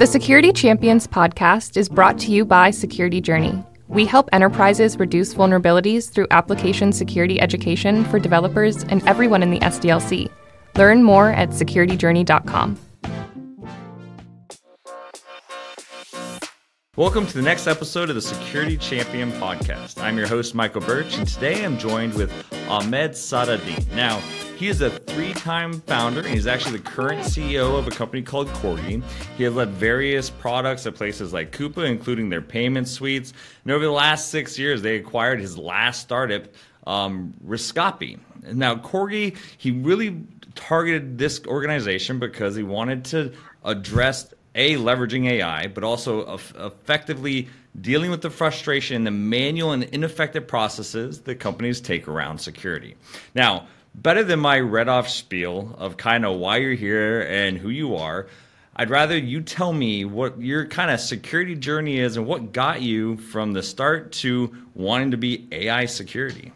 The Security Champions podcast is brought to you by Security Journey. We help enterprises reduce vulnerabilities through application security education for developers and everyone in the SDLC. Learn more at securityjourney.com. Welcome to the next episode of the Security Champion podcast. I'm your host, Michael Burch, and today I'm joined with Ahmad Sadeddin. Now, he is a three time founder, and he's actually the current CEO of a company called Corgea. He has led various products at places like Coupa, including their payment suites. And over the last six years, they acquired his last startup, um, Riskopy. Now, Corgea, he really targeted this organization because he wanted to address a leveraging AI, but also effectively dealing with the frustration, and the manual and ineffective processes that companies take around security. Now, better than my read off spiel of kind of why you're here and who you are, I'd rather you tell me what your kind of security journey is and what got you from the start to wanting to be AI security.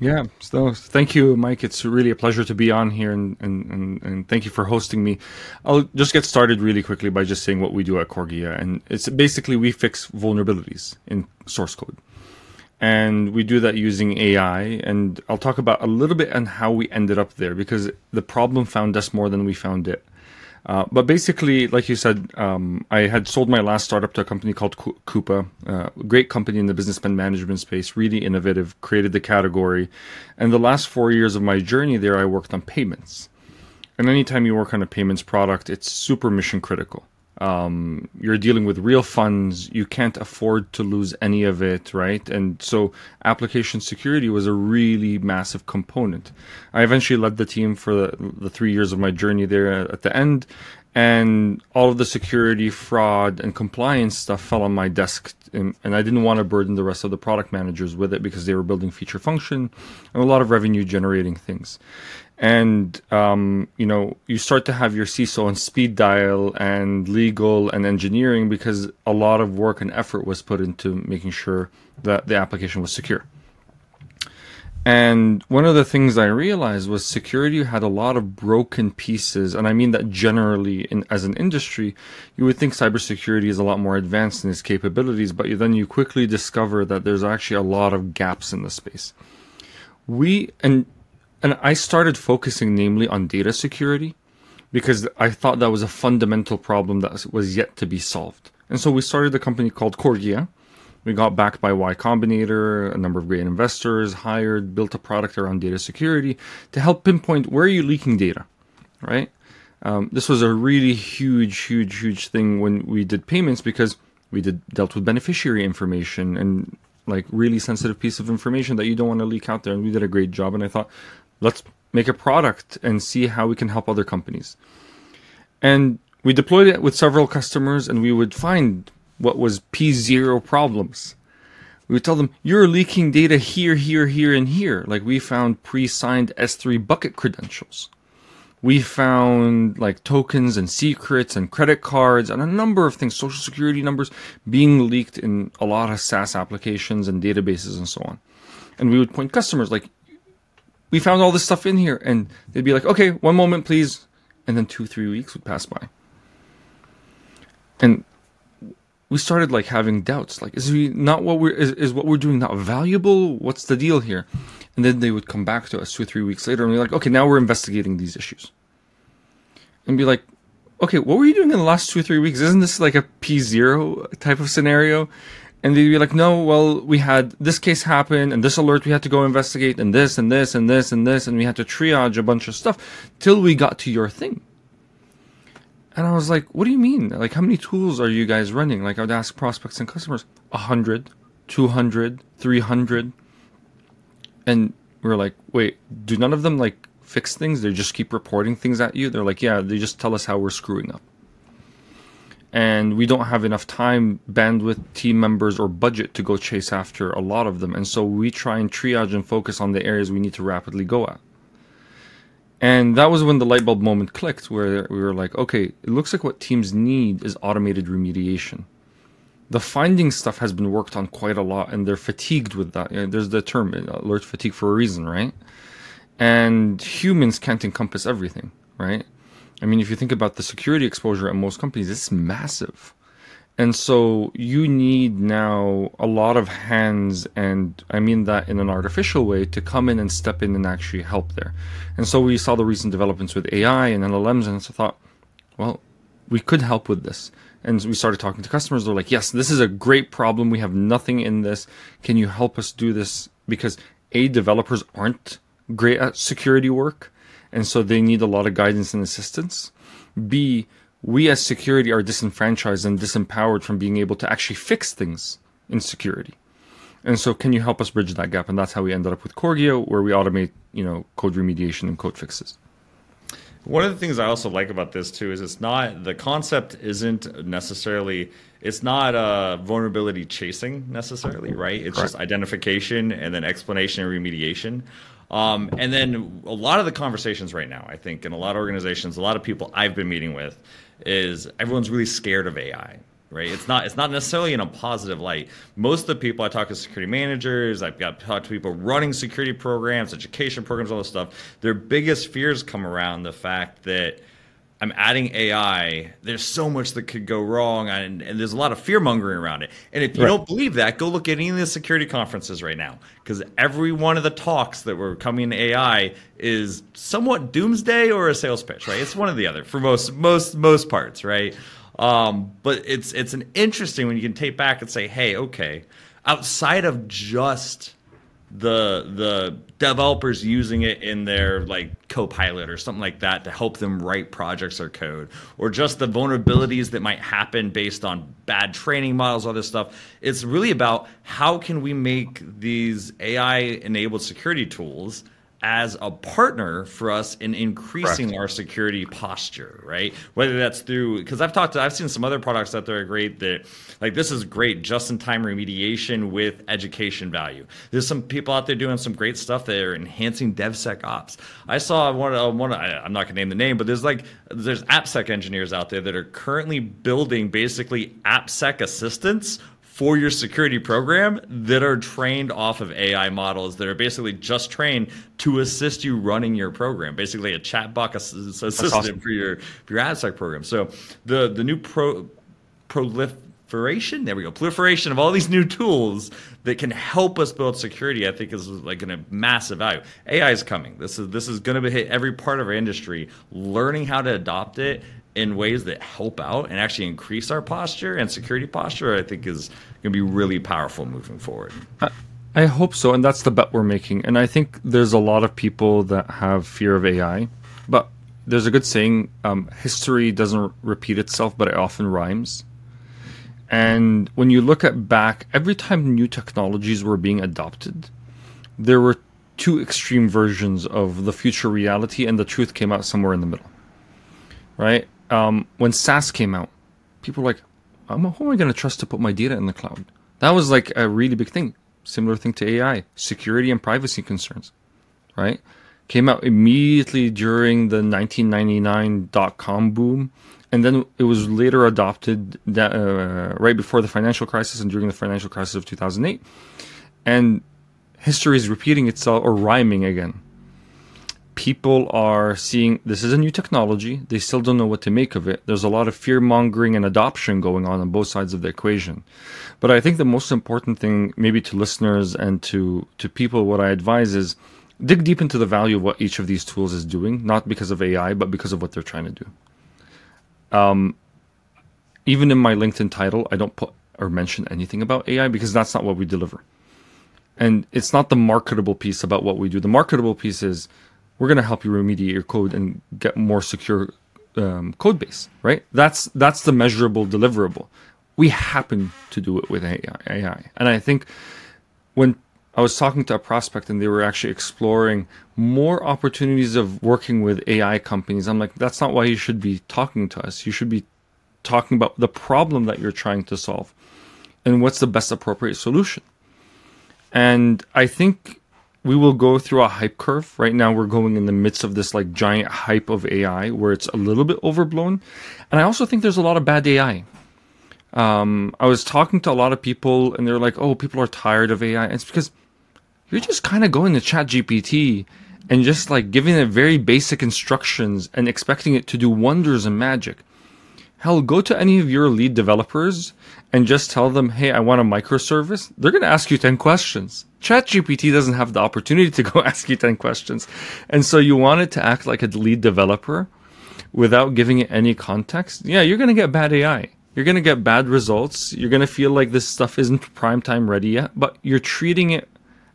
Yeah, so thank you, Mike. It's really a pleasure to be on here, and, and, and, and, thank you for hosting me. I'll just get started really quickly by just saying what we do at Corgea, and it's basically we fix vulnerabilities in source code, and we do that using AI. And I'll talk about a little bit on how we ended up there because the problem found us more than we found it. Uh, but basically, like you said, um, I had sold my last startup to a company called Coupa, uh, great company in the business spend management space, really innovative, created the category. And the last four years of my journey there, I worked on payments. And anytime you work on a payments product, it's super mission critical. Um, you're dealing with real funds. You can't afford to lose any of it, right? And so application security was a really massive component. I eventually led the team for the, the three years of my journey there at the end. And all of the security, fraud, and compliance stuff fell on my desk. And, and I didn't want to burden the rest of the product managers with it because they were building feature function and a lot of revenue generating things and um, you know you start to have your CISO on speed dial and legal and engineering because a lot of work and effort was put into making sure that the application was secure. And one of the things I realized was security had a lot of broken pieces, and I mean that generally in, as an industry, you would think cybersecurity is a lot more advanced in its capabilities, but then you quickly discover that there's actually a lot of gaps in the space. We and and I started focusing namely on data security because I thought that was a fundamental problem that was yet to be solved. And so we started a company called Corgea. We got backed by Y Combinator, a number of great investors, hired, built a product around data security to help pinpoint where are you leaking data, right? Um, this was a really huge, huge, huge thing when we did payments because we did dealt with beneficiary information and like really sensitive piece of information that you don't want to leak out there. And we did a great job. And I thought, let's make a product and see how we can help other companies. And we deployed it with several customers and we would find what was P0 problems. We would tell them, you're leaking data here, here, here, and here. Like we found pre-signed S3 bucket credentials. We found like tokens and secrets and credit cards and a number of things, social security numbers being leaked in a lot of SaaS applications and databases and so on. And we would point customers like, we found all this stuff in here. And they'd be like, okay, one moment, please. And then two, three weeks would pass by. And we started like having doubts. Like, is we not what we're, is, is what we're doing not valuable? What's the deal here? And then they would come back to us two or three weeks later and be like, okay, now we're investigating these issues. And be like, okay, what were you doing in the last two or three weeks? Isn't this like a P0 type of scenario? And they'd be like, no, well, we had this case happen and this alert we had to go investigate and this and this and this and this and we had to triage a bunch of stuff till we got to your thing. And I was like, what do you mean? Like, how many tools are you guys running? Like, I would ask prospects and customers, 100, 200, 300. And we are like, wait, do none of them like fix things? They just keep reporting things at you? They're like, yeah, they just tell us how we're screwing up and we don't have enough time, bandwidth, team members, or budget to go chase after a lot of them. And so we try and triage and focus on the areas we need to rapidly go at. And that was when the light bulb moment clicked, where we were like, okay, it looks like what teams need is automated remediation. The finding stuff has been worked on quite a lot, and they're fatigued with that. You know, there's the term uh, alert fatigue for a reason, right? And humans can't encompass everything, right? I mean, if you think about the security exposure at most companies, it's massive. And so you need now a lot of hands, and I mean that in an artificial way, to come in and step in and actually help there. And so we saw the recent developments with AI and LLMs, and so thought, well, we could help with this. And we started talking to customers. They're like, yes, this is a great problem. We have nothing in this. Can you help us do this? Because A, developers aren't great at security work. And so they need a lot of guidance and assistance. B, we as security are disenfranchised and disempowered from being able to actually fix things in security. And so can you help us bridge that gap? And that's how we ended up with Corgea, where we automate, you know, code remediation and code fixes. One of the things I also like about this too is it's not the concept isn't necessarily it's not uh, vulnerability chasing necessarily, right? It's Correct. just identification and then explanation and remediation. Um, and then a lot of the conversations right now, I think, in a lot of organizations, a lot of people I've been meeting with, is everyone's really scared of AI. Right, it's not. It's not necessarily in a positive light. Most of the people I talk to, security managers, I've got talked to people running security programs, education programs, all this stuff. Their biggest fears come around the fact that I'm adding AI. There's so much that could go wrong, and, and there's a lot of fear mongering around it. And if you right. don't believe that, go look at any of the security conferences right now, because every one of the talks that were coming in AI is somewhat doomsday or a sales pitch, right? It's one or the other for most most most parts, right? Um, but it's it's an interesting when you can take back and say, hey, okay, outside of just the the developers using it in their like copilot or something like that to help them write projects or code. Or just the vulnerabilities that might happen based on bad training models all this stuff. It's really about how can we make these ai enabled security tools as a partner for us in increasing Correct. our security posture, right? Whether that's through because I've talked to I've seen some other products that are great that like this is great just in time remediation with education value. There's some people out there doing some great stuff that are enhancing DevSecOps. I saw one uh, one I, I'm not gonna name the name, but there's like there's AppSec engineers out there that are currently building basically AppSec assistants for your security program that are trained off of AI models that are basically just trained to assist you running your program, basically a chatbot assistant awesome. for your for your AppSec program. So the the new pro proliferation, there we go, proliferation of all these new tools that can help us build security, I think is like a massive value. AI is coming. This is this is going to hit every part of our industry. Learning how to adopt it in ways that help out and actually increase our posture and security posture, I think is going to be really powerful moving forward. I hope so, and that's the bet we're making. And I think there's a lot of people that have fear of AI, but there's a good saying: um, history doesn't repeat itself, but it often rhymes. And when you look at back, every time new technologies were being adopted, there were two extreme versions of the future reality, and the truth came out somewhere in the middle. Right? um, when SaaS came out, people were like, who am I going to trust to put my data in the cloud? That was like a really big thing. Similar thing to AI, security and privacy concerns, right? Came out immediately during the 1999 dot com boom. And then it was later adopted that, uh, right before the financial crisis and during the financial crisis of 2008. And history is repeating itself or rhyming again people are seeing this is a new technology. They still don't know what to make of it. There's a lot of fear mongering and adoption going on on both sides of the equation. But I think the most important thing, maybe to listeners and to, to people, what I advise is dig deep into the value of what each of these tools is doing, not because of AI, but because of what they're trying to do. Um, even in my LinkedIn title, I don't put or mention anything about AI because that's not what we deliver. And it's not the marketable piece about what we do. The marketable piece is we're going to help you remediate your code and get more secure um, code base, right? That's that's the measurable deliverable. We happen to do it with AI, AI. And I think when I was talking to a prospect and they were actually exploring more opportunities of working with AI companies, I'm like, that's not why you should be talking to us. You should be talking about the problem that you're trying to solve and what's the best appropriate solution. And I think we will go through a hype curve. Right now, we're going in the midst of this like giant hype of AI where it's a little bit overblown. And I also think there's a lot of bad AI. Um, I was talking to a lot of people and they're like, oh, people are tired of AI. And it's because you're just kind of going to Chat GPT and just like giving it very basic instructions and expecting it to do wonders and magic. Hell, go to any of your lead developers and just tell them, hey, I want a microservice. They're going to ask you 10 questions. ChatGPT doesn't have the opportunity to go ask you 10 questions. And so you want it to act like a lead developer without giving it any context. Yeah, you're going to get bad AI. You're going to get bad results. You're going to feel like this stuff isn't prime time ready yet, but you're treating it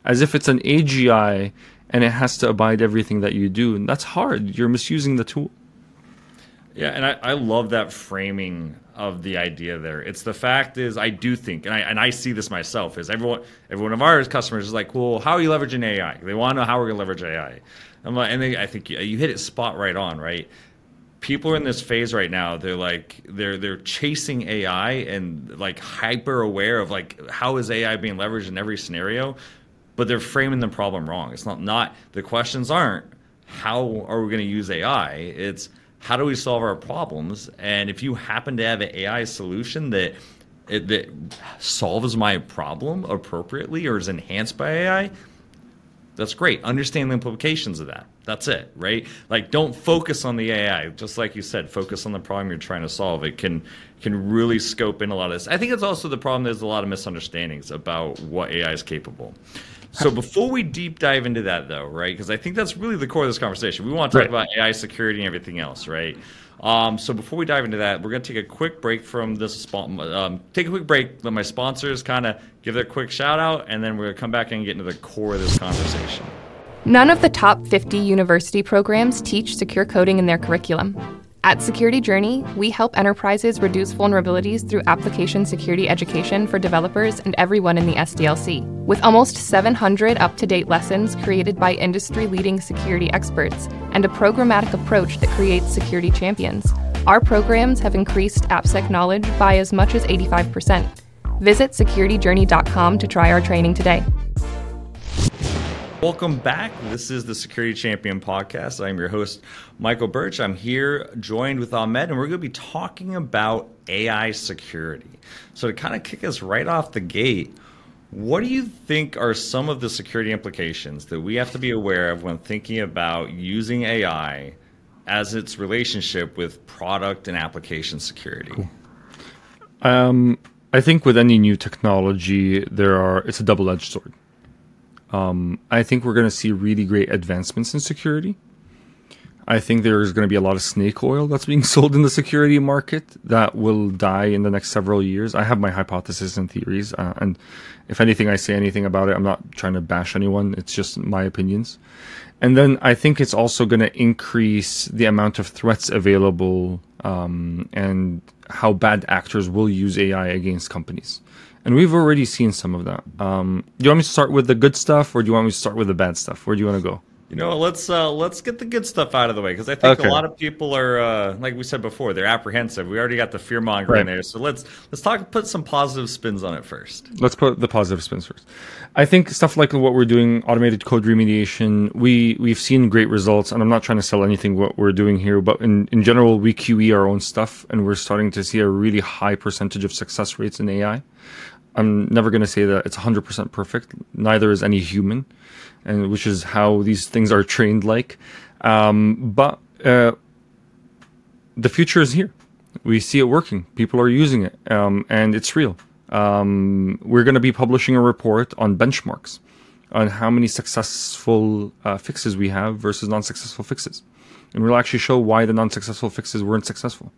as if it's an AGI and it has to abide everything that you do. And that's hard. You're misusing the tool. Yeah, and I, I love that framing of the idea there. It's the fact is I do think, and I and I see this myself, is everyone every one of our customers is like, well, how are you leveraging AI? They want to know how we're to leverage AI. I'm like, and they, I think you, you hit it spot right on, right? People are in this phase right now. They're like they're they're chasing AI and like hyper aware of like how is AI being leveraged in every scenario, but they're framing the problem wrong. It's not not the questions aren't how are we going to use AI? It's how do we solve our problems? And if you happen to have an AI solution that it, that solves my problem appropriately or is enhanced by AI, that's great. Understand the implications of that. That's it, right? Like don't focus on the AI. Just like you said, focus on the problem you're trying to solve. It can can really scope in a lot of this. I think it's also the problem there's a lot of misunderstandings about what AI is capable. So before we deep dive into that, though, right? Because I think that's really the core of this conversation. We want to talk right. about AI security and everything else, right? Um, so before we dive into that, we're going to take a quick break from this. Um, take a quick break. Let my sponsors kind of give their quick shout out, and then we're going to come back and get into the core of this conversation. None of the top 50 university programs teach secure coding in their curriculum. At Security Journey, we help enterprises reduce vulnerabilities through application security education for developers and everyone in the SDLC. With almost 700 up to date lessons created by industry leading security experts and a programmatic approach that creates security champions, our programs have increased AppSec knowledge by as much as 85%. Visit securityjourney.com to try our training today. Welcome back. This is the Security Champion podcast. I'm your host, Michael Burch. I'm here joined with Ahmad, and we're going to be talking about AI security. So, to kind of kick us right off the gate, what do you think are some of the security implications that we have to be aware of when thinking about using AI as its relationship with product and application security? Cool. Um, I think with any new technology, there are it's a double-edged sword um, I think we're going to see really great advancements in security. I think there's going to be a lot of snake oil that's being sold in the security market that will die in the next several years. I have my hypotheses and theories, uh, and if anything, I say anything about it, I'm not trying to bash anyone. It's just my opinions. And then I think it's also going to increase the amount of threats available um, and how bad actors will use AI against companies and we've already seen some of that. Um, do you want me to start with the good stuff, or do you want me to start with the bad stuff? Where do you want to go? You know, let's uh, let's get the good stuff out of the way because I think okay. a lot of people are, uh, like we said before, they're apprehensive. We already got the fear mongering right. there, so let's let's talk. Put some positive spins on it first. Let's put the positive spins first. I think stuff like what we're doing, automated code remediation, we we've seen great results, and I'm not trying to sell anything what we're doing here, but in in general, we QE our own stuff, and we're starting to see a really high percentage of success rates in AI. I'm never going to say that it's 100% perfect. Neither is any human, and which is how these things are trained like. Um, but uh, the future is here. We see it working. People are using it, um, and it's real. Um, we're going to be publishing a report on benchmarks on how many successful uh, fixes we have versus non-successful fixes, and we'll actually show why the non-successful fixes weren't successful.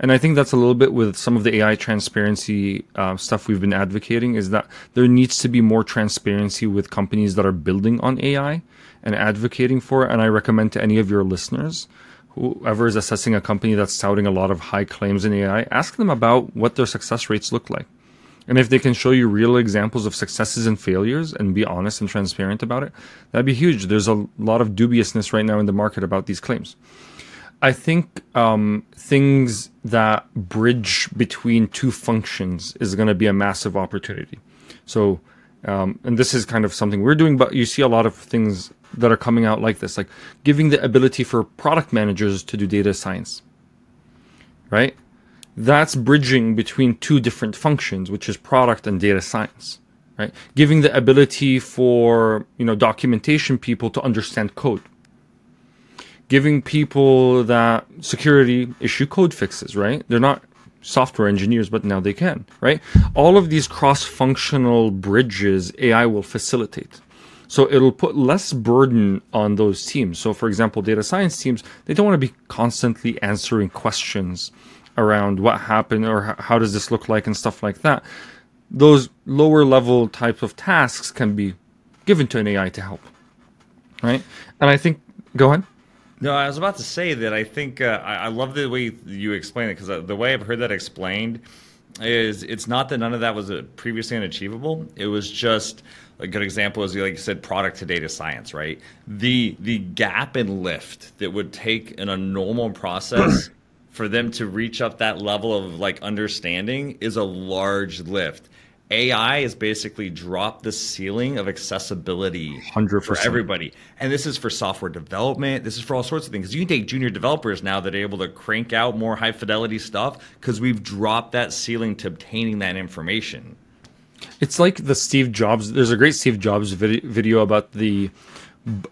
And I think that's a little bit with some of the AI transparency uh, stuff we've been advocating is that there needs to be more transparency with companies that are building on AI and advocating for it. And I recommend to any of your listeners, whoever is assessing a company that's touting a lot of high claims in AI, ask them about what their success rates look like. And if they can show you real examples of successes and failures and be honest and transparent about it, that'd be huge. There's a lot of dubiousness right now in the market about these claims. I think um, things that bridge between two functions is going to be a massive opportunity. So, um, and this is kind of something we're doing, but you see a lot of things that are coming out like this, like giving the ability for product managers to do data science, right? That's bridging between two different functions, which is product and data science. right? Giving the ability for you know documentation people to understand code. Giving people that security issue code fixes, right? They're not software engineers, but now they can, right? All of these cross-functional bridges AI will facilitate. So it'll put less burden on those teams. So for example, data science teams, they don't want to be constantly answering questions around what happened or how does this look like and stuff like that. Those lower level types of tasks can be given to an AI to help. Right? And I think go ahead. No, I was about to say that I think uh, I, I, love the way you explain it because uh, the way I've heard that explained is it's not that none of that was uh, previously unachievable. It was just a good example is you like you said, product to data science, right? The the gap and lift that would take in a normal process for them to reach up that level of like understanding is a large lift. AI has basically dropped the ceiling of accessibility 100%. for everybody. And this is for software development. This is for all sorts of things. You can take junior developers now that are able to crank out more high fidelity stuff because we've dropped that ceiling to obtaining that information. It's like the Steve Jobs. There's a great Steve Jobs video about the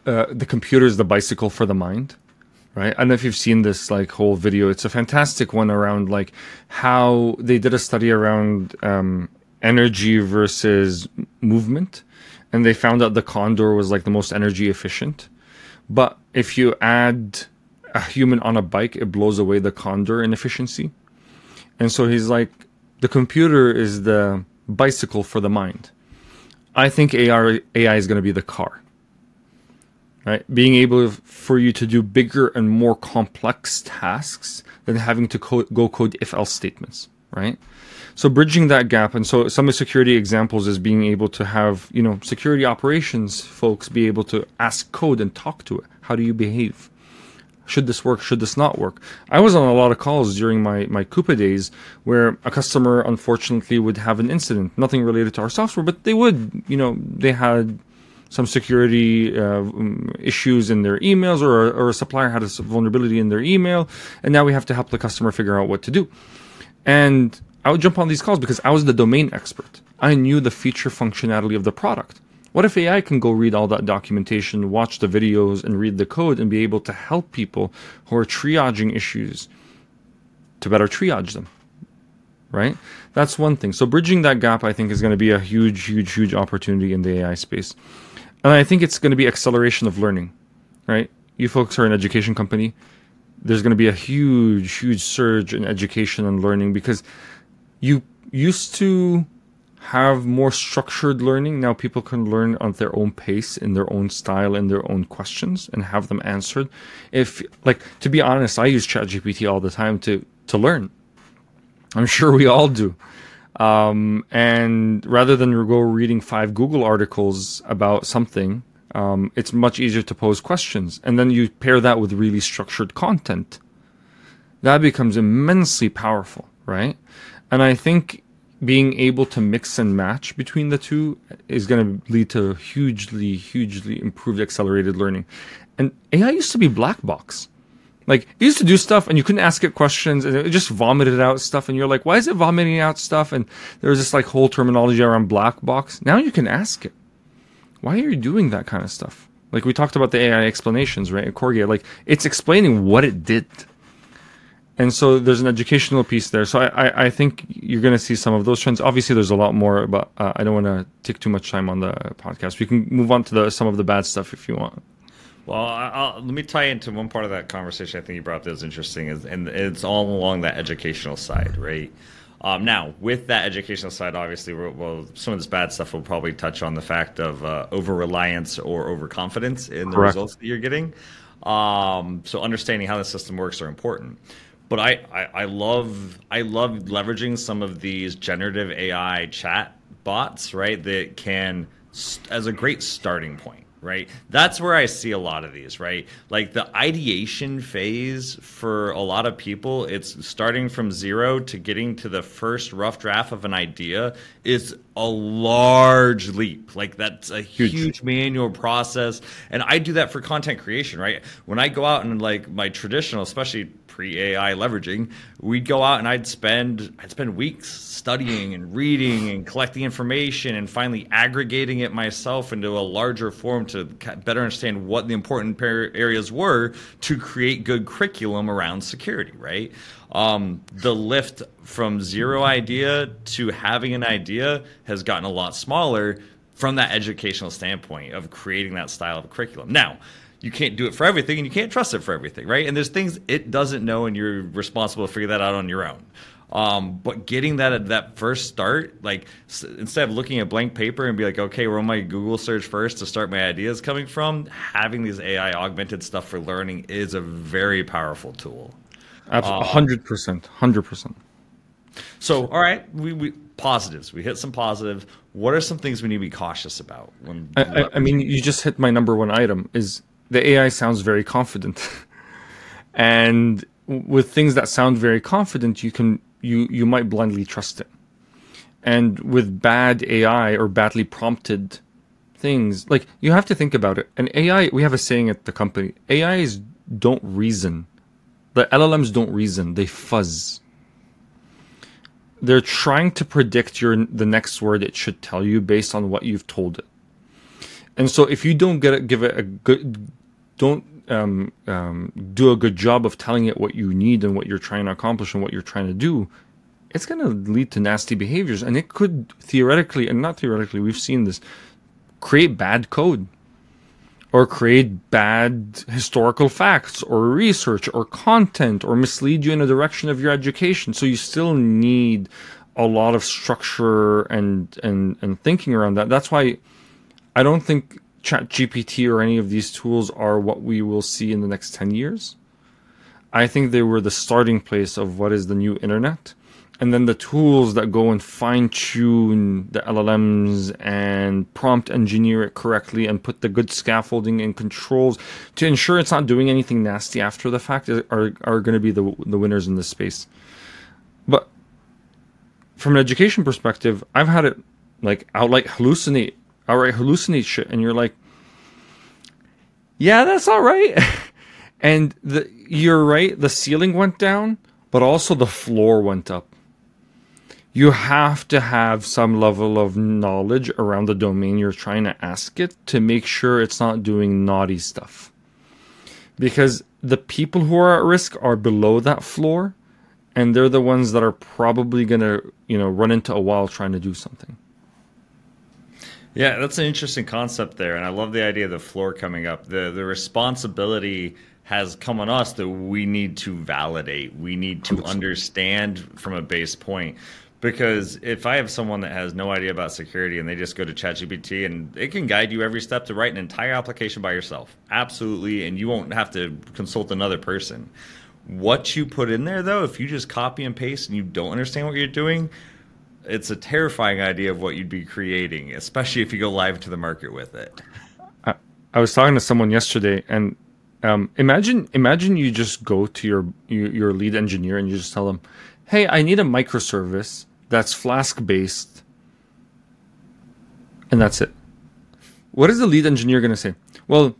uh, the computer is the bicycle for the mind right? I don't know if you've seen this like whole video. It's a fantastic one around like how they did a study around um, energy versus movement, and they found that the condor was like the most energy efficient. But if you add a human on a bike, it blows away the condor in efficiency. And so he's like, the computer is the bicycle for the mind. I think AR, AI is going to be the car right? Being able for you to do bigger and more complex tasks than having to co- go code if else statements, right? So bridging that gap, and so some of the security examples is being able to have, you know, security operations folks be able to ask code and talk to it. How do you behave? Should this work? Should this not work? I was on a lot of calls during my, my Coupa days where a customer unfortunately would have an incident, nothing related to our software, but they would, you know, they had some security uh, issues in their emails or, or a supplier had a vulnerability in their email and now we have to help the customer figure out what to do and i would jump on these calls because i was the domain expert. I knew the feature functionality of the product. What if ai can go read all that documentation watch the videos and read the code and be able to help people who are triaging issues to better triage them right? That's one thing. So bridging that gap i think is going to be a huge huge huge opportunity in the ai space. And I think it's going to be acceleration of learning, right? You folks are an education company. There's going to be a huge, huge surge in education and learning because you used to have more structured learning. Now people can learn at their own pace, in their own style, in their own questions, and have them answered. If, like, to be honest, I use ChatGPT all the time to to learn. I'm sure we all do. Um, and rather than go reading five Google articles about something, um, it's much easier to pose questions. And then you pair that with really structured content. That becomes immensely powerful, right? And I think being able to mix and match between the two is going to lead to hugely, hugely improved accelerated learning. And AI used to be black box. Like it used to do stuff and you couldn't ask it questions and it just vomited out stuff and you're like, why is it vomiting out stuff? And there was this like whole terminology around black box. Now you can ask it. Why are you doing that kind of stuff? Like we talked about the AI explanations, right? Corgea, like it's explaining what it did. And so there's an educational piece there. So I, I, I think you're going to see some of those trends. Obviously, there's a lot more, but uh, I don't want to take too much time on the podcast. We can move on to the some of the bad stuff if you want. Well, I'll, let me tie into one part of that conversation. I think you brought up that was interesting, is, and it's all along that educational side, right? Um, now, with that educational side, obviously, well, some of this bad stuff will probably touch on the fact of uh, over reliance or overconfidence in the Correct. results that you're getting. Um, so, understanding how the system works are important. But I, I, I love I love leveraging some of these generative AI chat bots, right? That can as a great starting point right? That's where I see a lot of these, right? Like the ideation phase for a lot of people, it's starting from zero to getting to the first rough draft of an idea is a large leap. Like that's a huge. huge manual process. And I do that for content creation, right? When I go out and like my traditional, especially pre AI leveraging, we'd go out and I'd spend I'd spend weeks studying and reading and collecting information and finally aggregating it myself into a larger form to better understand what the important areas were to create good curriculum around security. Right. Um, the lift from zero idea to having an idea has gotten a lot smaller from that educational standpoint of creating that style of curriculum. Now, you can't do it for everything and you can't trust it for everything, right? And there's things it doesn't know and you're responsible to figure that out on your own. Um, but getting that that first start, like instead of looking at blank paper and be like, okay, where my Google search first to start my ideas coming from, having these AI augmented stuff for learning is a very powerful tool. Absolutely, hundred percent, hundred percent. So, all right, we, we positives. We hit some positives. What are some things we need to be cautious about? When I, I, I mean, you just hit my number one item. Is the AI sounds very confident, and with things that sound very confident, you can you you might blindly trust it. And with bad AI or badly prompted things, like you have to think about it. And AI, we have a saying at the company: AIs don't reason. The LLMs don't reason; they fuzz they're trying to predict your the next word it should tell you based on what you've told it. And so if you don't get it, give it a good, don't um, um, do a good job of telling it what you need and what you're trying to accomplish and what you're trying to do, it's going to lead to nasty behaviors. And it could theoretically, and not theoretically, we've seen this, create bad code or create bad historical facts or research or content or mislead you in a direction of your education. So you still need a lot of structure and and and thinking around that. That's why I don't think ChatGPT or any of these tools are what we will see in the next 10 years. I think they were the starting place of what is the new internet and then the tools that go and fine tune the LLMs and prompt engineer it correctly and put the good scaffolding and controls to ensure it's not doing anything nasty after the fact are, are going to be the, the winners in this space. But from an education perspective, I've had it like outright hallucinate, outright hallucinate shit, and you're like, yeah, that's all right. and the, you're right, the ceiling went down, but also the floor went up you have to have some level of knowledge around the domain you're trying to ask it to make sure it's not doing naughty stuff. Because the people who are at risk are below that floor, and they're the ones that are probably going to, you know, run into a wall trying to do something. Yeah, that's an interesting concept there, and I love the idea of the floor coming up. The the responsibility has come on us that we need to validate. We need to understand from a base point because if I have someone that has no idea about security and they just go to ChatGPT and it can guide you every step to write an entire application by yourself, absolutely, and you won't have to consult another person. What you put in there, though, if you just copy and paste and you don't understand what you're doing, it's a terrifying idea of what you'd be creating, especially if you go live to the market with it. I, I was talking to someone yesterday, and um, imagine imagine you just go to your, your your lead engineer and you just tell them, "Hey, I need a microservice." that's Flask based, and that's it. What is the lead engineer going to say? Well,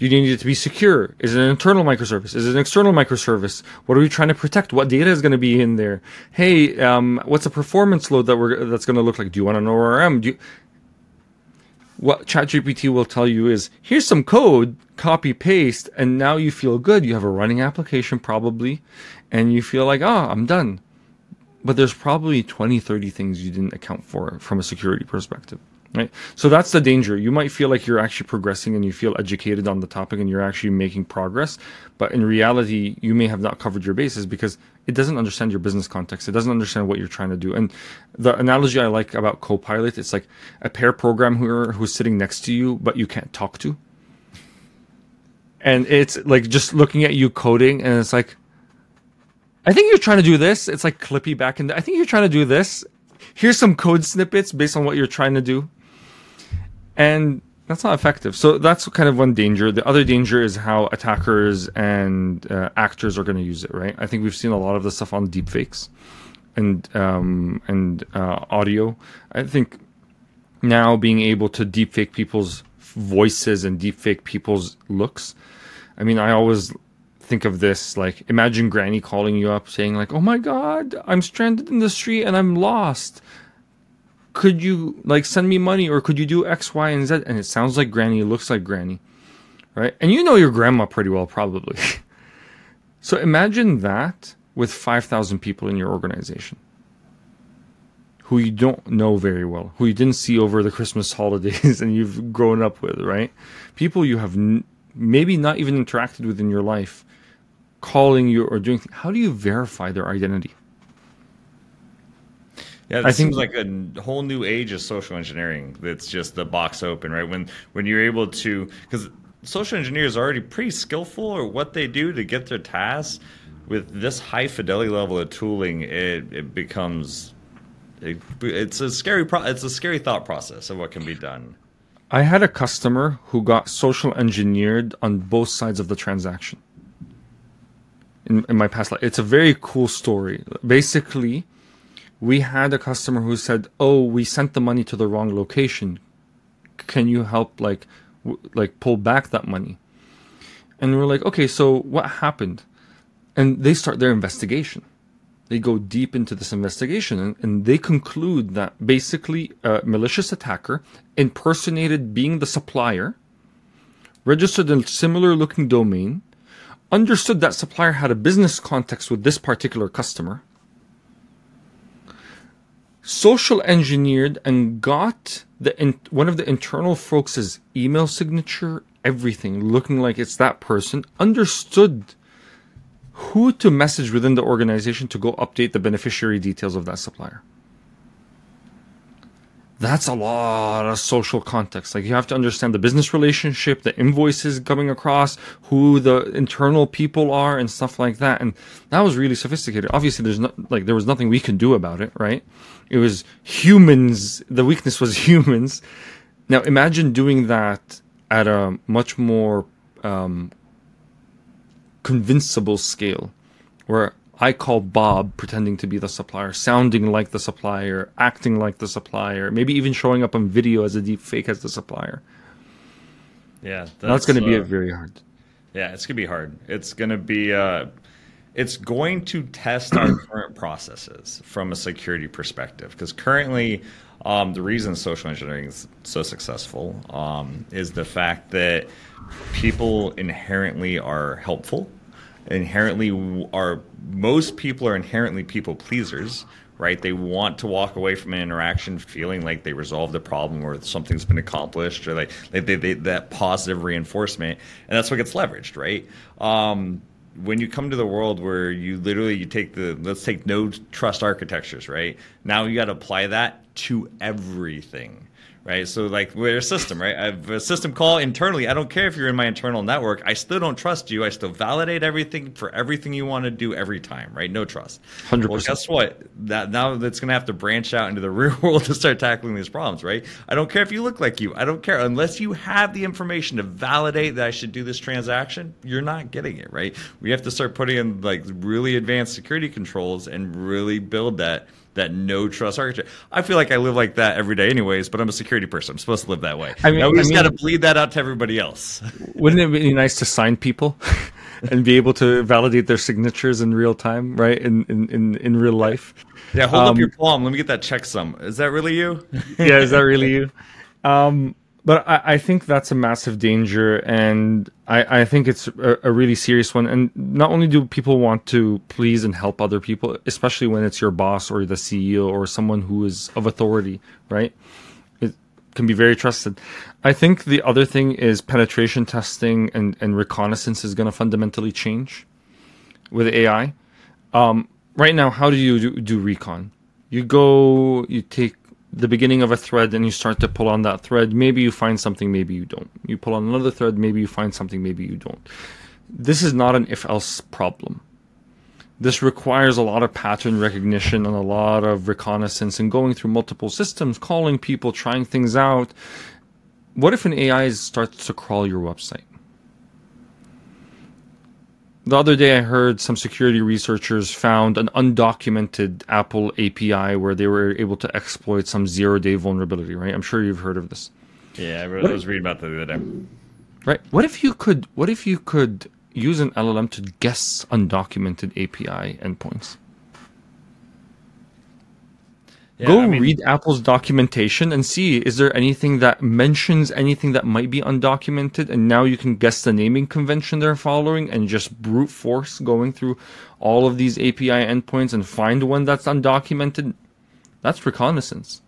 you need it to be secure. Is it an internal microservice? Is it an external microservice? What are we trying to protect? What data is going to be in there? Hey, um, what's the performance load that we're that's going to look like? Do you want an ORM? Do you, what ChatGPT will tell you is here's some code, copy paste, and now you feel good. You have a running application probably, and you feel like, oh, I'm done but there's probably 20 30 things you didn't account for from a security perspective right so that's the danger you might feel like you're actually progressing and you feel educated on the topic and you're actually making progress but in reality you may have not covered your bases because it doesn't understand your business context it doesn't understand what you're trying to do and the analogy i like about copilot it's like a pair programmer who's sitting next to you but you can't talk to and it's like just looking at you coding and it's like I think you're trying to do this. It's like Clippy back in. I think you're trying to do this. Here's some code snippets based on what you're trying to do, and that's not effective. So that's kind of one danger. The other danger is how attackers and uh, actors are going to use it. Right? I think we've seen a lot of the stuff on deepfakes and um, and uh, audio. I think now being able to deepfake people's voices and deepfake people's looks. I mean, I always think of this like imagine Granny calling you up saying like, "Oh my God, I'm stranded in the street and I'm lost." Could you like send me money or could you do X, Y, and Z? And it sounds like Granny, looks like Granny, right? And you know your grandma pretty well, probably. so imagine that with 5,000 people in your organization who you don't know very well, who you didn't see over the Christmas holidays and you've grown up with, right? People you have n- maybe not even interacted with in your life, calling you or doing. Th- how do you verify their identity? Yeah, I think seems like a whole new age of social engineering. That's just the box open, right? When when you're able to, because social engineers are already pretty skillful at what they do to get their tasks. With this high fidelity level of tooling, it, it becomes it, it's a scary pro- it's a scary thought process of what can be done. I had a customer who got social engineered on both sides of the transaction. In, in my past life, it's a very cool story. Basically, we had a customer who said, "Oh, we sent the money to the wrong location. Can you help, like, w- like pull back that money?" And we're like, "Okay, so what happened?" And they start their investigation they go deep into this investigation and, and, they conclude that basically a malicious attacker impersonated being the supplier, registered a similar looking domain, understood that supplier had a business context with this particular customer, social engineered and got the in, one of the internal folks' email signature, everything looking like it's that person, understood who to message within the organization to go update the beneficiary details of that supplier. That's a lot of social context. Like you have to understand the business relationship, the invoices coming across, who the internal people are, and stuff like that. And that was really sophisticated. Obviously, there's not like there was nothing we can do about it, right? It was humans. The weakness was humans. Now imagine doing that at a much more um, convincible scale where I call Bob pretending to be the supplier, sounding like the supplier, acting like the supplier, maybe even showing up on video as a deep fake as the supplier. Yeah, that's, that's going to be uh, very hard. Yeah, it's going to be hard. It's going to be uh, it's going to test our current processes from a security perspective because currently um, the reason social engineering is so successful um, is the fact that people inherently are helpful inherently are most people are inherently people pleasers right? They want to walk away from an interaction feeling like they resolved the problem or something's been accomplished or like they, they, they, that positive reinforcement and that's what gets leveraged right? Um, when you come to the world where you literally you take the let's take no trust architectures right? Now you got to apply that to everything right? So like we're a system, right? I have a system call internally. I don't care if you're in my internal network. I still don't trust you. I still validate everything for everything you want to do every time, right? No trust. Hundred well, guess what? That now that's going to have to branch out into the real world to start tackling these problems, right? I don't care if you look like you. I don't care unless you have the information to validate that I should do this transaction. You're not getting it, right? We have to start putting in like really advanced security controls and really build that that no trust architecture. I feel like I live like that every day, anyways. But I'm a security person. I'm supposed to live that way. I mean, now we just got to bleed that out to everybody else. wouldn't it be nice to sign people and be able to validate their signatures in real time, right? In in in, in real life. Yeah, hold um, up your palm. Let me get that checksum. Is that really you? yeah, is that really you? Um, but I, I, think that's a massive danger, and I, I think it's a, a, really serious one. And not only do people want to please and help other people, especially when it's your boss or the CEO or someone who is of authority, right? It can be very trusted. I think the other thing is penetration testing and, and reconnaissance is going to fundamentally change with AI. Um, right now, how do you do, do recon? You go, you take the beginning of a thread and you start to pull on that thread. Maybe you find something, maybe you don't. You pull on another thread, maybe you find something, maybe you don't. This is not an if else problem. This requires a lot of pattern recognition and a lot of reconnaissance and going through multiple systems, calling people, trying things out. What if an AI starts to crawl your website? The other day, I heard some security researchers found an undocumented Apple API where they were able to exploit some zero day vulnerability, right? I'm sure you've heard of this. Yeah, I was reading about that the other day. Right. What if you could, what if you could use an LLM to guess undocumented API endpoints. Yeah, Go I mean- read Apple's documentation and see is there anything that mentions anything that might be undocumented, and now you can guess the naming convention they're following and just brute force going through all of these API endpoints and find one that's undocumented. That's reconnaissance.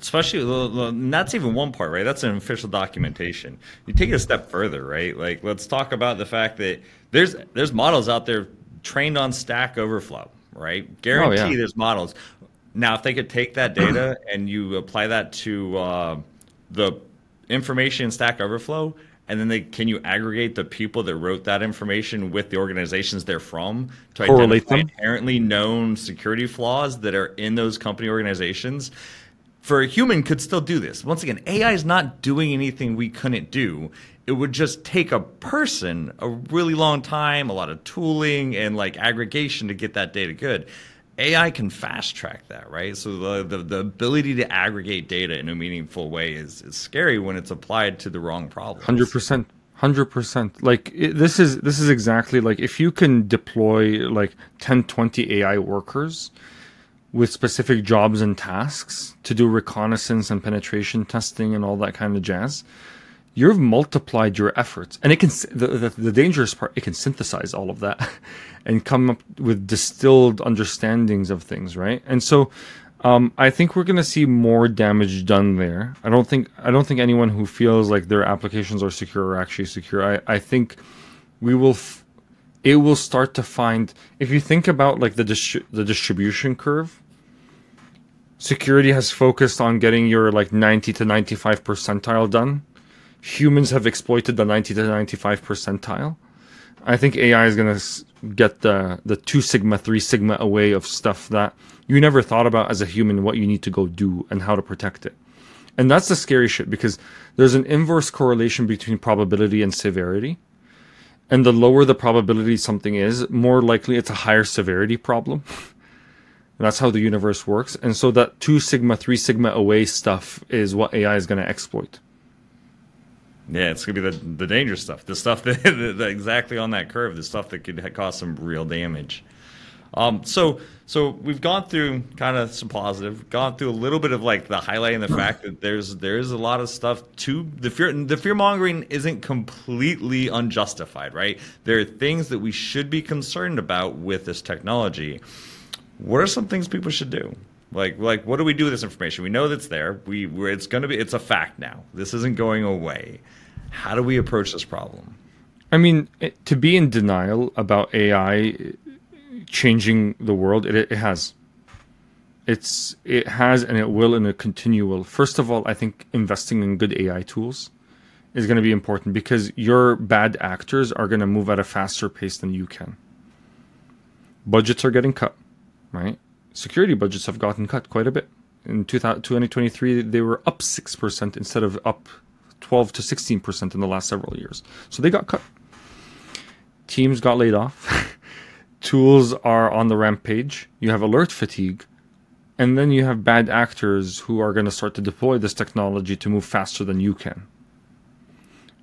especially the- the- and that's even one part right that's an official documentation you take it a step further right like let's talk about the fact that there's there's models out there trained on stack overflow right guarantee Oh, yeah. there's models now if they could take that data and you apply that to uh, the information in stack overflow and then they can you aggregate the people that wrote that information with the organizations they're from to Correlate identify them. inherently known security flaws that are in those company organizations for a human could still do this. Once again, AI is not doing anything we couldn't do. It would just take a person a really long time, a lot of tooling and like aggregation to get that data good. AI can fast track that, right? So the, the, the ability to aggregate data in a meaningful way is, is scary when it's applied to the wrong problem. Hundred percent, hundred percent. Like it, this is this is exactly like if you can deploy like 10, 20 AI workers with specific jobs and tasks to do reconnaissance and penetration testing and all that kind of jazz, you've multiplied your efforts. And it can the, the the dangerous part, it can synthesize all of that and come up with distilled understandings of things, right? And so um, I think we're going to see more damage done there. I don't think I don't think anyone who feels like their applications are secure are actually secure. I, I think we will f- it will start to find if you think about like the the distribution curve security has focused on getting your like 90 to 95 percentile done humans have exploited the 90 to 95 percentile i think ai is going to get the the 2 sigma 3 sigma away of stuff that you never thought about as a human what you need to go do and how to protect it and that's the scary shit because there's an inverse correlation between probability and severity and the lower the probability something is more likely it's a higher severity problem that's how the universe works. And so that two sigma, three sigma away stuff is what AI is going to exploit. Yeah, it's gonna be the the dangerous stuff, the stuff that, that exactly on that curve, the stuff that could cause some real damage. Um, so so we've gone through kind of some positive, gone through a little bit of like the highlighting the fact that there's there's a lot of stuff to the fear the fear mongering isn't completely unjustified, right? There are things that we should be concerned about with this technology. What are some things people should do? Like like what do we do with this information? We know that's there. We it's going to be it's a fact now. This isn't going away. How do we approach this problem? I mean, it, to be in denial about AI changing the world, it, it has. It's it has and it will in a continual. First of all, I think investing in good AI tools is going to be important because your bad actors are going to move at a faster pace than you can. Budgets are getting cut, right? Security budgets have gotten cut quite a bit. In 2023, they were up 6% instead of up 12 to 16% in the last several years. So they got cut. Teams got laid off. Tools are on the rampage. You have alert fatigue. And then you have bad actors who are going to start to deploy this technology to move faster than you can.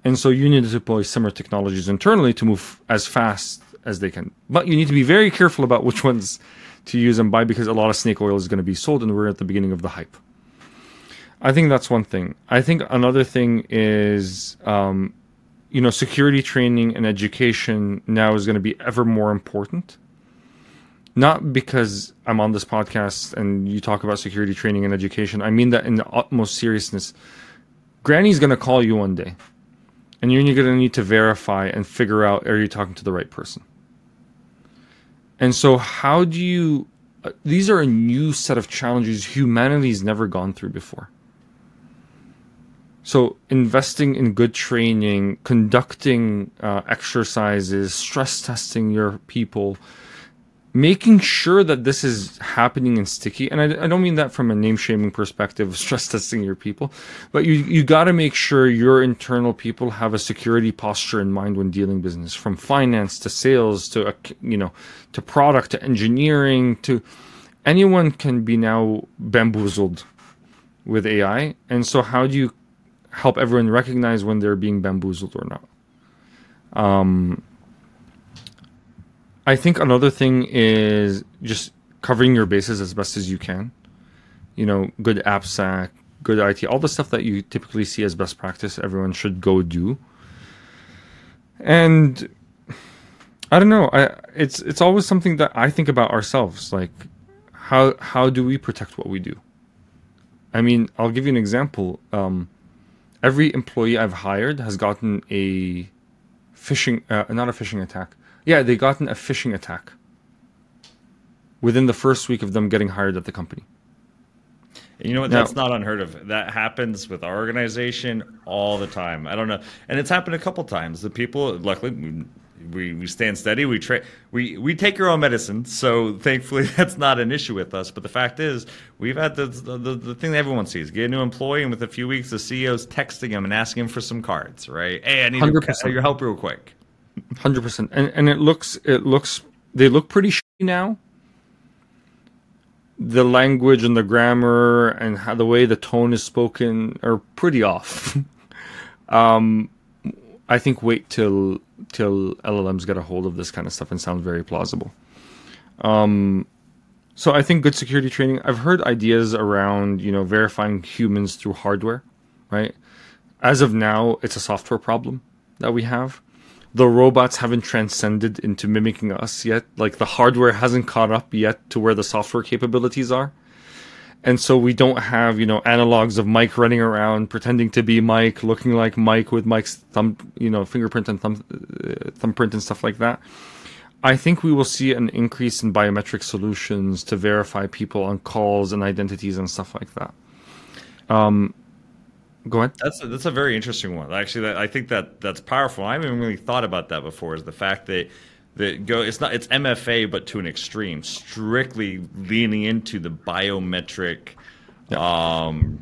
And so you need to deploy similar technologies internally to move as fast as they can. But you need to be very careful about which ones to use and buy because a lot of snake oil is going to be sold and we're at the beginning of the hype. I think that's one thing. I think another thing is, um, you know, security training and education now is going to be ever more important. Not because I'm on this podcast and you talk about security training and education. I mean that in the utmost seriousness. Granny's going to call you one day, and you're going to need to verify and figure out are you talking to the right person. And so, how do you? Uh, these are a new set of challenges humanity's never gone through before. So, investing in good training, conducting uh, exercises, stress testing your people, making sure that this is happening and sticky. And I, I don't mean that from a name shaming perspective stress testing your people, but you, you got to make sure your internal people have a security posture in mind when dealing business from finance to sales to, you know, to product to engineering to anyone can be now bamboozled with AI. And so how do you help everyone recognize when they're being bamboozled or not. Um, I think another thing is just covering your bases as best as you can. You know, good AppSec, good IT, all the stuff that you typically see as best practice, everyone should go do. And I don't know, I it's it's always something that I think about ourselves, like how how do we protect what we do? I mean, I'll give you an example. Um, every employee I've hired has gotten a phishing, uh, not a phishing attack. Yeah, they gotten a phishing attack within the first week of them getting hired at the company. You know what? That's not unheard of. That happens with our organization all the time. I don't know, and it's happened a couple times. The people, luckily, we, we stand steady. We tra- we we take our own medicine, so thankfully that's not an issue with us. But the fact is, we've had the the, the thing that everyone sees: get a new employee, and with a few weeks, the CEO's texting him and asking him for some cards. Right? Hey, I need your, your help real quick. Hundred percent, and and it looks it looks they look pretty shitty now the language and the grammar and how the way the tone is spoken are pretty off. um, I think wait till till LLMs get a hold of this kind of stuff and sound very plausible. Um, so I think good security training. I've heard ideas around you know verifying humans through hardware, right? As of now, it's a software problem that we have the robots haven't transcended into mimicking us yet. Like the hardware hasn't caught up yet to where the software capabilities are. And so we don't have, you know, analogs of Mike running around pretending to be Mike, looking like Mike with Mike's thumb, you know, fingerprint and thumb, uh, thumbprint and stuff like that. I think we will see an increase in biometric solutions to verify people on calls and identities and stuff like that. Um, Go ahead. That's a, that's a very interesting one. Actually, that, I think that that's powerful. I haven't really thought about that before. Is the fact that that go it's not it's MFA but to an extreme, strictly leaning into the biometric yeah. um,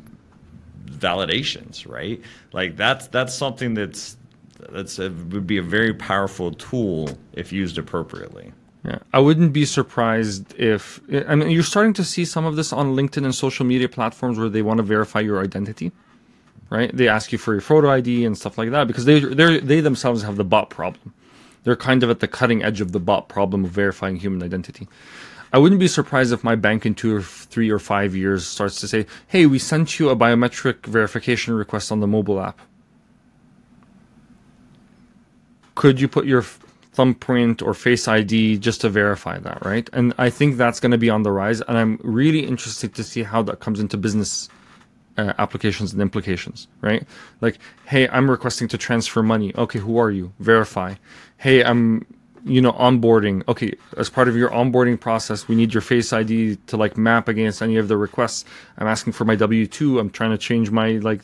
validations, right? Like that's that's something that's that's a, would be a very powerful tool if used appropriately. Yeah, I wouldn't be surprised if I mean you're starting to see some of this on LinkedIn and social media platforms where they want to verify your identity right? They ask you for your photo ID and stuff like that because they they they themselves have the bot problem. They're kind of at the cutting edge of the bot problem of verifying human identity. I wouldn't be surprised if my bank in two or three or five years starts to say, "Hey, we sent you a biometric verification request on the mobile app. Could you put your thumbprint or face ID just to verify that, right?" And I think that's going to be on the rise, and I'm really interested to see how that comes into business uh, applications and implications, right? Like, hey, I'm requesting to transfer money. Okay, who are you? Verify. Hey, I'm, you know, onboarding. Okay, as part of your onboarding process, we need your Face ID to like map against any of the requests. I'm asking for my W two. I'm trying to change my like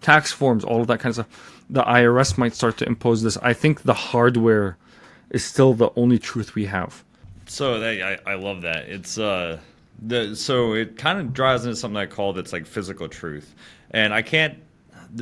tax forms, all of that kind of stuff. The IRS might start to impose this. I think the hardware is still the only truth we have. So I, I love that. It's uh the so it kind of drives into something I call that's like physical truth, and I can't.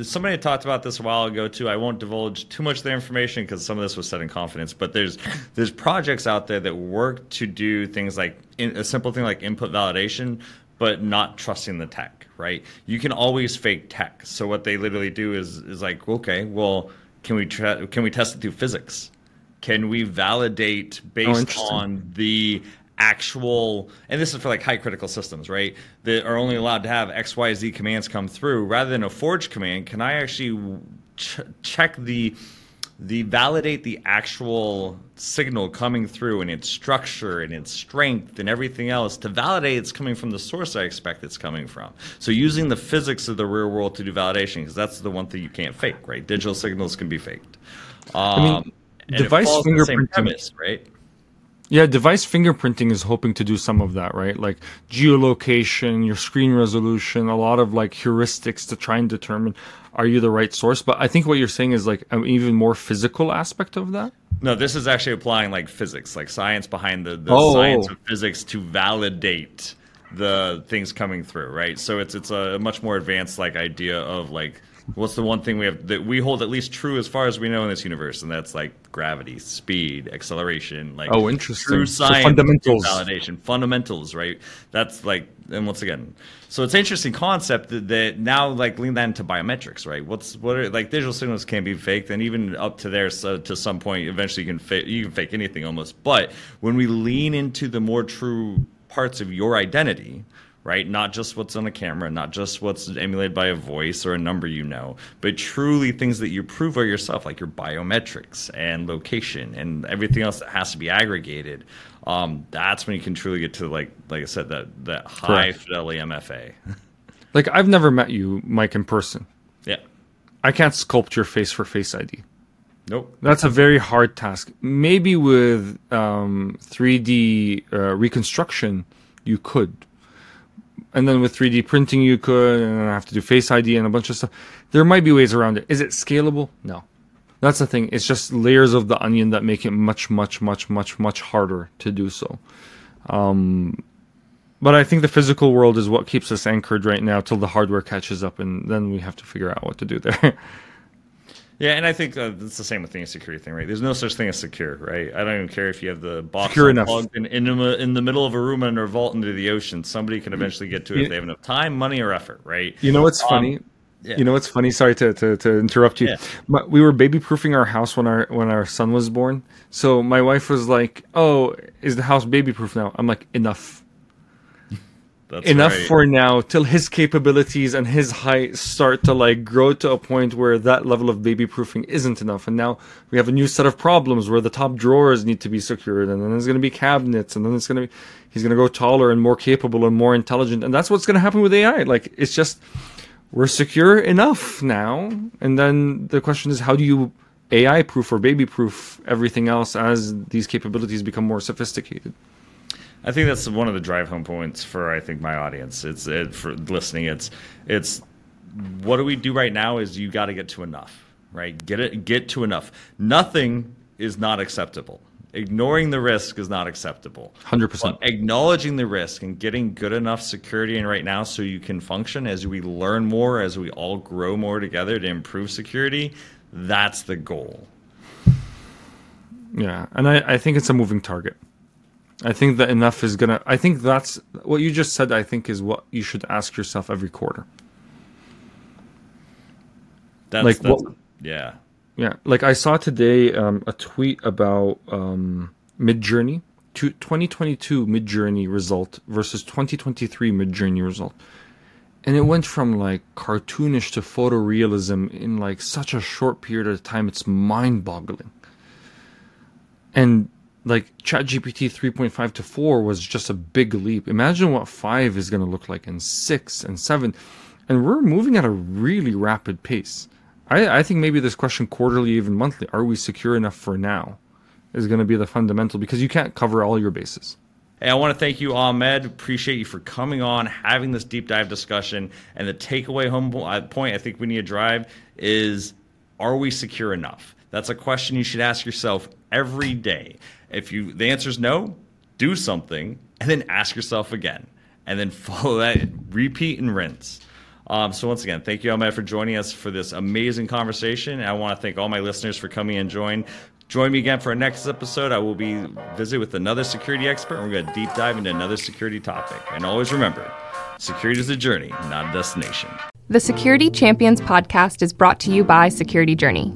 Somebody talked about this a while ago too. I won't divulge too much of the information because some of this was said in confidence. But there's there's projects out there that work to do things like in, a simple thing like input validation, but not trusting the tech. Right? You can always fake tech. So what they literally do is is like, okay, well, can we try, can we test it through physics? Can we validate based oh, on the actual and this is for like high critical systems right that are only allowed to have xyz commands come through rather than a forge command can i actually ch- check the the validate the actual signal coming through and its structure and its strength and everything else to validate it's coming from the source I expect it's coming from. So using the physics of the real world to do validation because that's the one thing you can't fake, right? Digital signals can be faked. Um, I mean, um, device fingerprinting, right? Yeah, device fingerprinting is hoping to do some of that, right? Like geolocation, your screen resolution, a lot of like heuristics to try and determine are you the right source. But I think what you're saying is like an even more physical aspect of that. No, this is actually applying like physics, like science behind the, the oh. science of physics to validate the things coming through, right? So it's it's a much more advanced like idea of like What's the one thing we have that we hold at least true as far as we know in this universe, and that's like gravity, speed, acceleration, like oh, interesting. True science, so fundamentals, validation, fundamentals, right? That's like, and once again, so it's an interesting concept that, that now like lean that into biometrics, right? What's what are like digital signals can be faked, and even up to there, so to some point, eventually you can fake you can fake anything almost. But when we lean into the more true parts of your identity right? Not just what's on the camera, not just what's emulated by a voice or a number you know, but truly things that you prove are yourself, like your biometrics and location and everything else that has to be aggregated. Um, that's when you can truly get to like, like I said, that that high Correct. fidelity MFA. like I've never met you, Mike, in person. Yeah, I can't sculpt your face for Face ID. Nope. That's a very hard task. Maybe with um, 3D uh, reconstruction, you could and then with 3D printing you could, and I have to do Face ID and a bunch of stuff. There might be ways around it. Is it scalable? No. That's the thing. It's just layers of the onion that make it much, much, much, much, much harder to do so. Um, but I think the physical world is what keeps us anchored right now till the hardware catches up, and then we have to figure out what to do there. Yeah, and I think uh, it's the same with the security thing, right? There's no such thing as secure, right? I don't even care if you have the box enough. in, in, in, the middle of a room under a vault into the ocean. Somebody can eventually get to it you, if they have enough time, money, or effort, right? You know what's um, funny? Yeah. You know what's funny? Sorry to, to, to interrupt you. Yeah. we were baby proofing our house when our when our son was born. So my wife was like, "Oh, is the house baby proof now?" I'm like, "Enough." That's enough right. for now till his capabilities and his height start to like grow to a point where that level of baby proofing isn't enough. And now we have a new set of problems where the top drawers need to be secured and then there's going to be cabinets and then it's going to be he's going to go taller and more capable and more intelligent. And that's what's going to happen with AI like it's just we're secure enough now. And then the question is how do you AI proof or baby proof everything else as these capabilities become more sophisticated I think that's one of the drive home points for I think my audience. It's it, for listening. It's it's what do we do right now? Is you got to get to enough, right? Get it, get to enough. Nothing is not acceptable. Ignoring the risk is not acceptable. Hundred percent. Acknowledging the risk and getting good enough security in right now so you can function as we learn more, as we all grow more together to improve security. That's the goal. Yeah, and I, I think it's a moving target. I think that enough is gonna. I think that's what you just said. I think is what you should ask yourself every quarter. That's, like that's, what? Yeah, yeah. Like I saw today um, a tweet about um, Midjourney, 2022 Midjourney result versus 2023 Midjourney result, and it went from like cartoonish to photorealism in like such a short period of time. It's mind-boggling. And like ChatGPT 3.5 to 4 was just a big leap. Imagine what 5 is going to look like, and 6 and 7. And we're moving at a really rapid pace. I, I think maybe this question quarterly, even monthly, are we secure enough for now, is going to be the fundamental because you can't cover all your bases. Hey, I want to thank you, Ahmad. Appreciate you for coming on, having this deep dive discussion. And the takeaway home uh, point I think we need to drive is are we secure enough? That's a question you should ask yourself every day. If you the answer is no, do something and then ask yourself again, and then follow that, repeat and rinse. Um, so once again, thank you, Ahmad, for joining us for this amazing conversation. I want to thank all my listeners for coming and join. Join me again for our next episode. I will be visit with another security expert. And we're going to deep dive into another security topic. And always remember, security is a journey, not a destination. The Security Champions podcast is brought to you by Security Journey.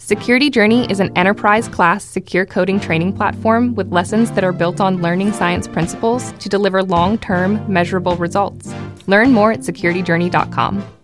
Security Journey is an enterprise class secure coding training platform with lessons that are built on learning science principles to deliver long term, measurable results. Learn more at securityjourney.com.